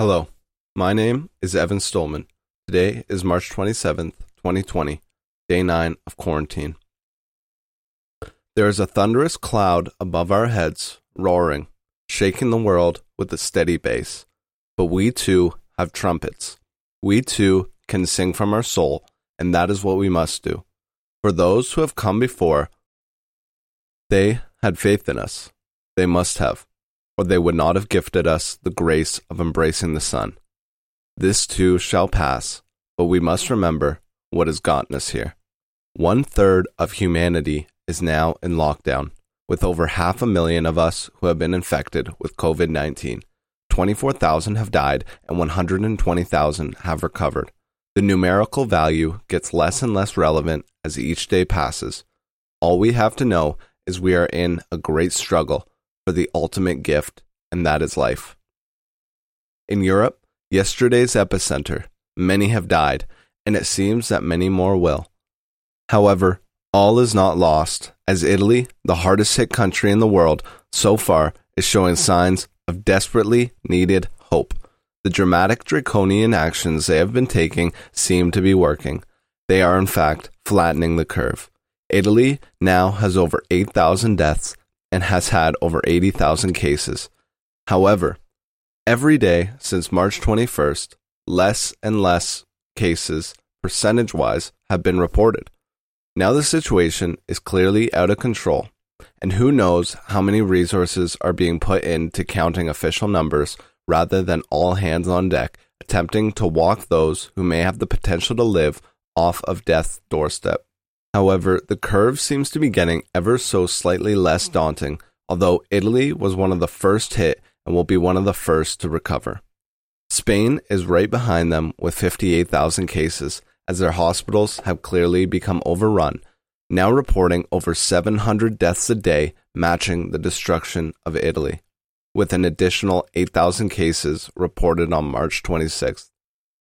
Hello, my name is Evan Stolman. Today is March 27th, 2020, day 9 of quarantine. There is a thunderous cloud above our heads, roaring, shaking the world with a steady bass. But we too have trumpets. We too can sing from our soul, and that is what we must do. For those who have come before, they had faith in us. They must have or they would not have gifted us the grace of embracing the sun. This too shall pass, but we must remember what has gotten us here. One third of humanity is now in lockdown, with over half a million of us who have been infected with COVID 19. 24,000 have died and 120,000 have recovered. The numerical value gets less and less relevant as each day passes. All we have to know is we are in a great struggle for the ultimate gift, and that is life. In Europe, yesterday's epicenter, many have died, and it seems that many more will. However, all is not lost, as Italy, the hardest hit country in the world so far, is showing signs of desperately needed hope. The dramatic draconian actions they have been taking seem to be working. They are, in fact, flattening the curve. Italy now has over 8,000 deaths and has had over 80,000 cases. However, every day since March 21st, less and less cases, percentage wise, have been reported. Now the situation is clearly out of control, and who knows how many resources are being put into counting official numbers rather than all hands on deck attempting to walk those who may have the potential to live off of death's doorstep. However, the curve seems to be getting ever so slightly less daunting, although Italy was one of the first hit and will be one of the first to recover. Spain is right behind them with 58,000 cases, as their hospitals have clearly become overrun, now reporting over 700 deaths a day, matching the destruction of Italy, with an additional 8,000 cases reported on March 26th.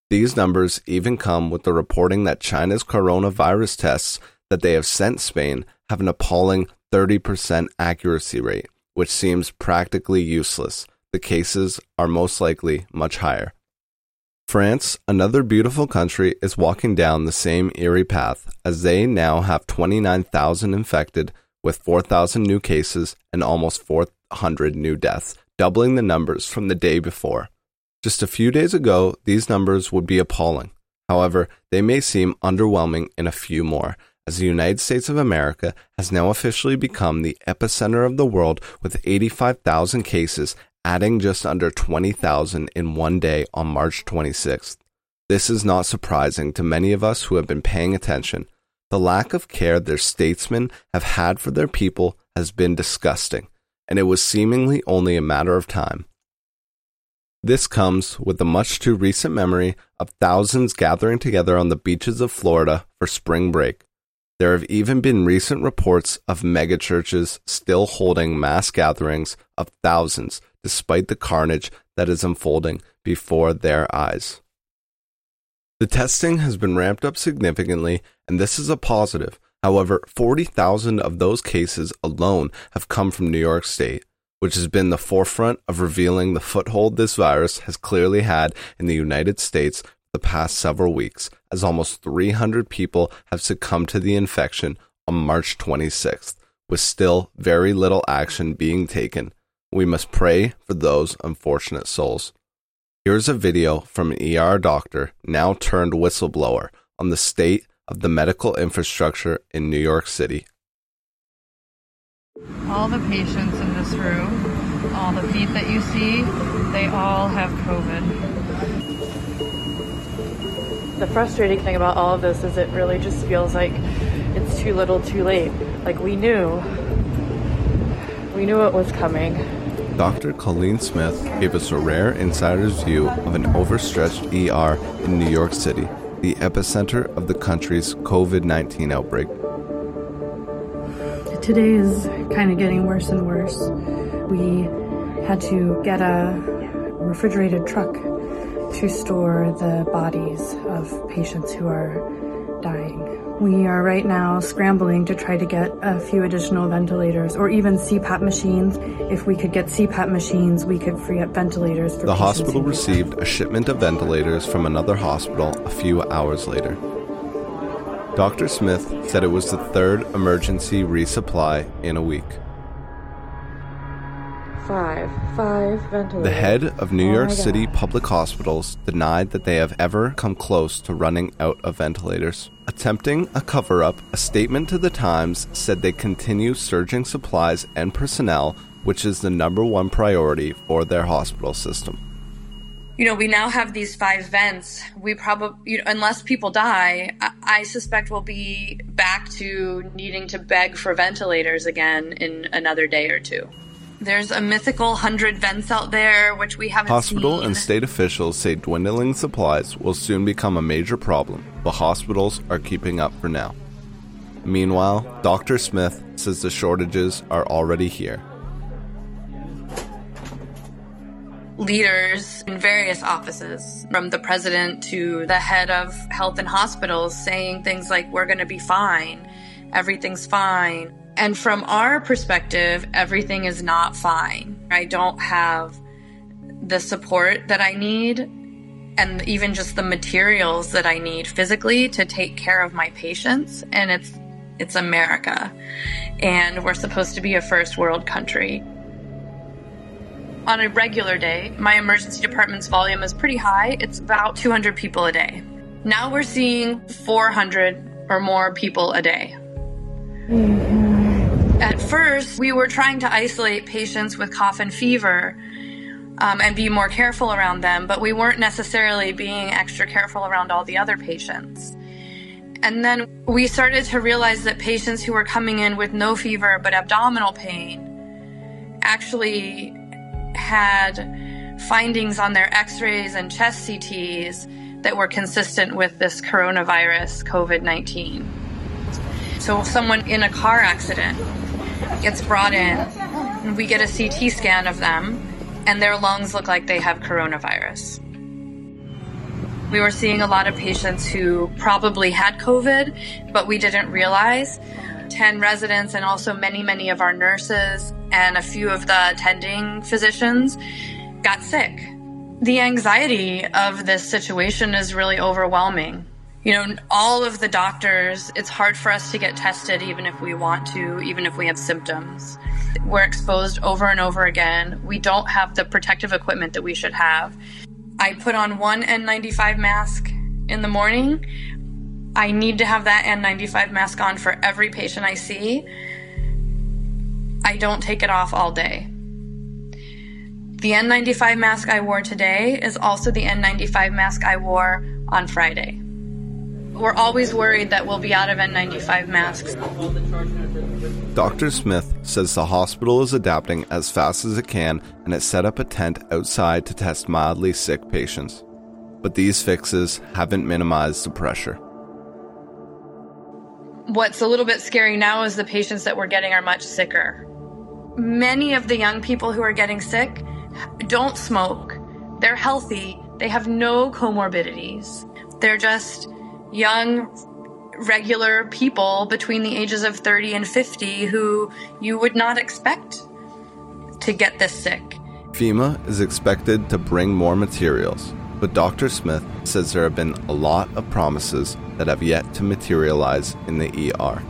These numbers even come with the reporting that China's coronavirus tests that they have sent Spain have an appalling 30% accuracy rate, which seems practically useless. The cases are most likely much higher. France, another beautiful country, is walking down the same eerie path as they now have 29,000 infected with 4,000 new cases and almost 400 new deaths, doubling the numbers from the day before. Just a few days ago, these numbers would be appalling. However, they may seem underwhelming in a few more, as the United States of America has now officially become the epicenter of the world with 85,000 cases, adding just under 20,000 in one day on March 26th. This is not surprising to many of us who have been paying attention. The lack of care their statesmen have had for their people has been disgusting, and it was seemingly only a matter of time. This comes with the much too recent memory of thousands gathering together on the beaches of Florida for spring break. There have even been recent reports of megachurches still holding mass gatherings of thousands despite the carnage that is unfolding before their eyes. The testing has been ramped up significantly, and this is a positive. However, 40,000 of those cases alone have come from New York State, which has been the forefront of revealing the foothold this virus has clearly had in the United States the past several weeks, as almost 300 people have succumbed to the infection on March 26th, with still very little action being taken. We must pray for those unfortunate souls. Here's a video from an ER doctor, now turned whistleblower, on the state of the medical infrastructure in New York City. All the patients in this room, all the feet that you see, they all have COVID the frustrating thing about all of this is it really just feels like it's too little too late. Like we knew. We knew it was coming. Dr. Colleen Smith gave us a rare insider's view of an overstretched ER in New York City, the epicenter of the country's COVID 19 outbreak. Today is kind of getting worse and worse. We had to get a refrigerated truck to store the bodies of patients who are dying. We are right now scrambling to try to get a few additional ventilators or even CPAP machines. If we could get CPAP machines, we could free up ventilators for The hospital who need them. received a shipment of ventilators from another hospital a few hours later. Dr. Smith said it was the third emergency resupply in a week. Five. Five ventilators. The head of New Oh York my City public hospitals denied that they have ever come close to running out of ventilators. Attempting a cover up, a statement to the Times said they continue surging supplies and personnel, which is the number one priority for their hospital system. you know, we now have these five vents. We probably, you know, unless people die, I, I suspect we'll be back to needing to beg for ventilators again in another day or two. There's a mythical hundred vents out there, which we haven't Hospital seen. and state officials say dwindling supplies will soon become a major problem, but hospitals are keeping up for now. Meanwhile, Dr. Smith says the shortages are already here. leaders in various offices, from the president to the head of health and hospitals, saying things like, We're going to be fine, everything's fine. And from our perspective, everything is not fine. I don't have the support that I need and even just the materials that I need physically to take care of my patients. And it's it's America. And we're supposed to be a first world country on a regular day, my emergency department's volume is pretty high. It's about 200 people a day. Now we're seeing 400 or more people a day. At first, we were trying to isolate patients with cough and fever um, and be more careful around them, but we weren't necessarily being extra careful around all the other patients. And then we started to realize that patients who were coming in with no fever but abdominal pain actually had findings on their x rays and chest CTs that were consistent with this coronavirus COVID 19. So, if someone in a car accident gets brought in, and we get a CT scan of them, and their lungs look like they have coronavirus. We were seeing a lot of patients who probably had COVID, but we didn't realize. 10 residents and also many, many of our nurses and a few of the attending physicians got sick. The anxiety of this situation is really overwhelming. You know, all of the doctors, it's hard for us to get tested even if we want to, even if we have symptoms. We're exposed over and over again. We don't have the protective equipment that we should have. I put on one N95 mask in the morning. I need to have that N95 mask on for every patient I see. I don't take it off all day. The N95 mask I wore today is also the N95 mask I wore on Friday. We're always worried that we'll be out of N95 masks. Dr. Smith says the hospital is adapting as fast as it can and it set up a tent outside to test mildly sick patients. But these fixes haven't minimized the pressure. What's a little bit scary now is the patients that we're getting are much sicker. Many of the young people who are getting sick don't smoke. They're healthy. They have no comorbidities. They're just young, regular people between the ages of 30 and 50 who you would not expect to get this sick. FEMA is expected to bring more materials, but Dr. Smith says there have been a lot of promises that have yet to materialize in the ER.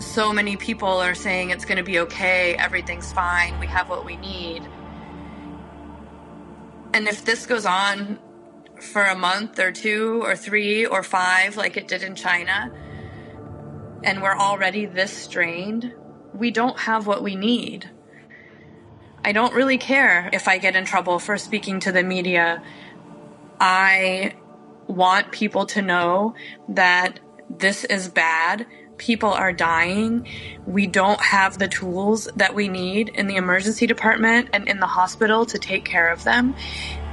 so many people are saying it's going to be okay, everything's fine, we have what we need. And if this goes on for a month or two or three or five, like it did in China, and we're already this strained, we don't have what we need. I don't really care if I get in trouble for speaking to the media. I want people to know that this is bad. People are dying. We don't have the tools that we need in the emergency department and in the hospital to take care of them.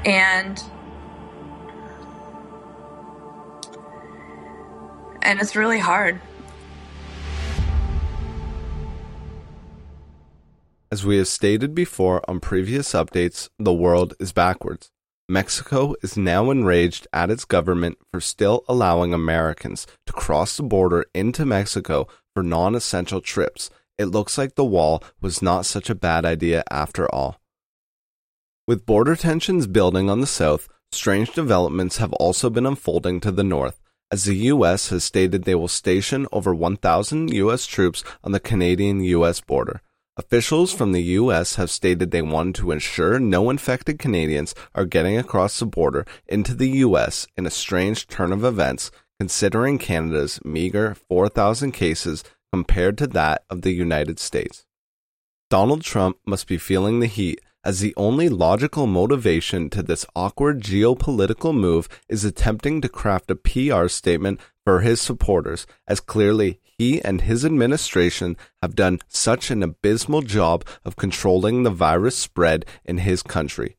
And and it's really hard. As we have stated before on previous updates, the world is backwards. Mexico is now enraged at its government for still allowing Americans to cross the border into Mexico for non essential trips. It looks like the wall was not such a bad idea after all. With border tensions building on the south, strange developments have also been unfolding to the north, as the U.S. has stated they will station over 1,000 U.S. troops on the Canadian U.S. border. Officials from the U.S. have stated they want to ensure no infected Canadians are getting across the border into the U.S. in a strange turn of events, considering Canada's meager 4,000 cases compared to that of the United States. Donald Trump must be feeling the heat as the only logical motivation to this awkward geopolitical move is attempting to craft a PR statement for his supporters, as clearly he and his administration have done such an abysmal job of controlling the virus spread in his country.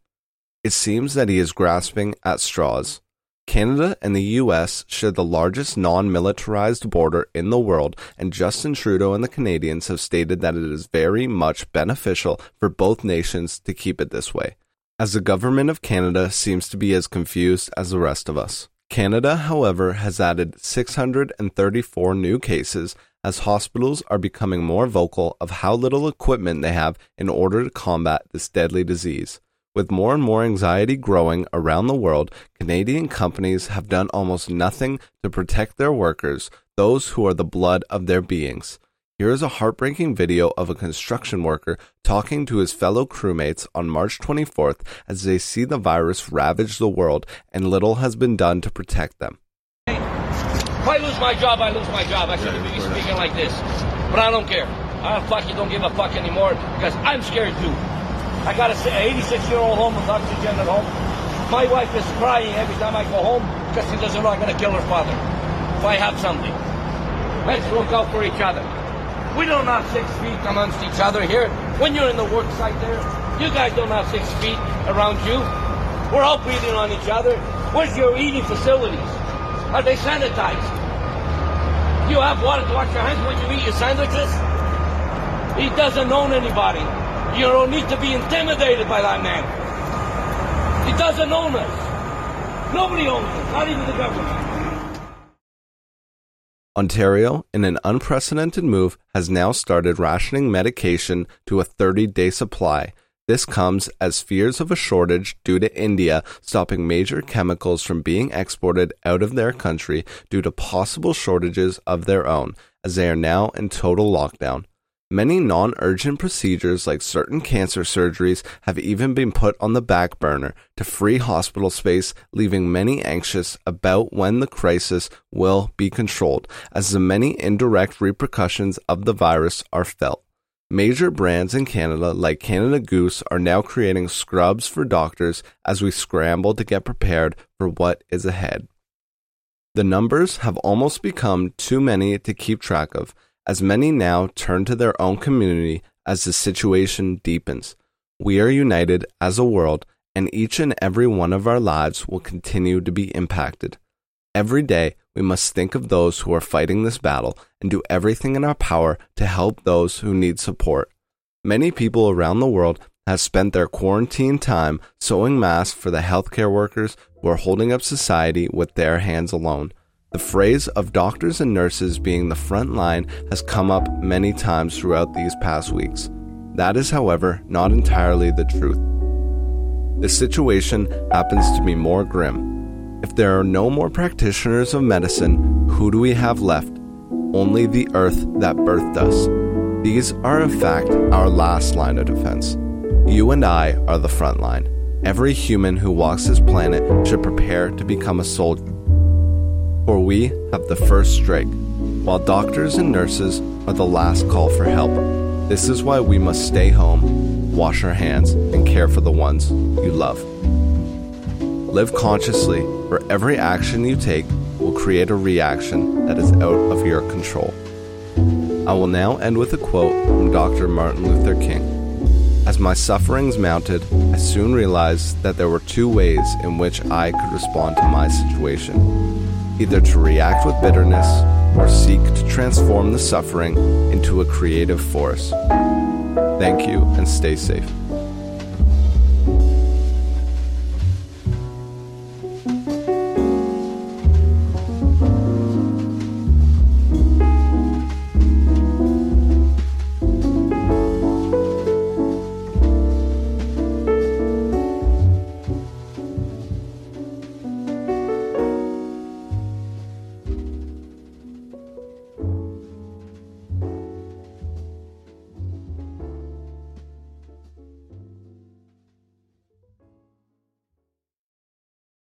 It seems that he is grasping at straws. Canada and the US share the largest non militarized border in the world, and Justin Trudeau and the Canadians have stated that it is very much beneficial for both nations to keep it this way, as the government of Canada seems to be as confused as the rest of us. Canada, however, has added 634 new cases as hospitals are becoming more vocal of how little equipment they have in order to combat this deadly disease. With more and more anxiety growing around the world, Canadian companies have done almost nothing to protect their workers, those who are the blood of their beings. Here is a heartbreaking video of a construction worker talking to his fellow crewmates on March 24th as they see the virus ravage the world and little has been done to protect them. If I lose my job, I lose my job. I shouldn't be speaking like this. But I don't care. I fucking don't give a fuck anymore because I'm scared too. I got an 86 year old home with oxygen at home. My wife is crying every time I go home because she doesn't know I'm going to kill her father if I have something. Let's look out for each other. We don't have six feet amongst each other here. When you're in the work site there, you guys don't have six feet around you. We're all breathing on each other. Where's your eating facilities? Are they sanitized? You have water to wash your hands when you eat your sandwiches? He doesn't own anybody. You don't need to be intimidated by that man. He doesn't own us. Nobody owns us, not even the government. Ontario, in an unprecedented move, has now started rationing medication to a 30 day supply. This comes as fears of a shortage due to India stopping major chemicals from being exported out of their country due to possible shortages of their own, as they are now in total lockdown. Many non urgent procedures, like certain cancer surgeries, have even been put on the back burner to free hospital space, leaving many anxious about when the crisis will be controlled, as the many indirect repercussions of the virus are felt. Major brands in Canada, like Canada Goose, are now creating scrubs for doctors as we scramble to get prepared for what is ahead. The numbers have almost become too many to keep track of as many now turn to their own community as the situation deepens. We are united as a world, and each and every one of our lives will continue to be impacted. Every day, we must think of those who are fighting this battle and do everything in our power to help those who need support. Many people around the world have spent their quarantine time sewing masks for the healthcare workers who are holding up society with their hands alone. The phrase of doctors and nurses being the front line has come up many times throughout these past weeks. That is, however, not entirely the truth. The situation happens to be more grim. If there are no more practitioners of medicine, who do we have left? Only the earth that birthed us. These are, in fact, our last line of defense. You and I are the front line. Every human who walks this planet should prepare to become a soldier for we have the first strike, while doctors and nurses are the last call for help. This is why we must stay home, wash our hands, and care for the ones you love. Live consciously, for every action you take will create a reaction that is out of your control. I will now end with a quote from Dr. Martin Luther King. As my sufferings mounted, I soon realized that there were two ways in which I could respond to my situation either to react with bitterness or seek to transform the suffering into a creative force. Thank you and stay safe.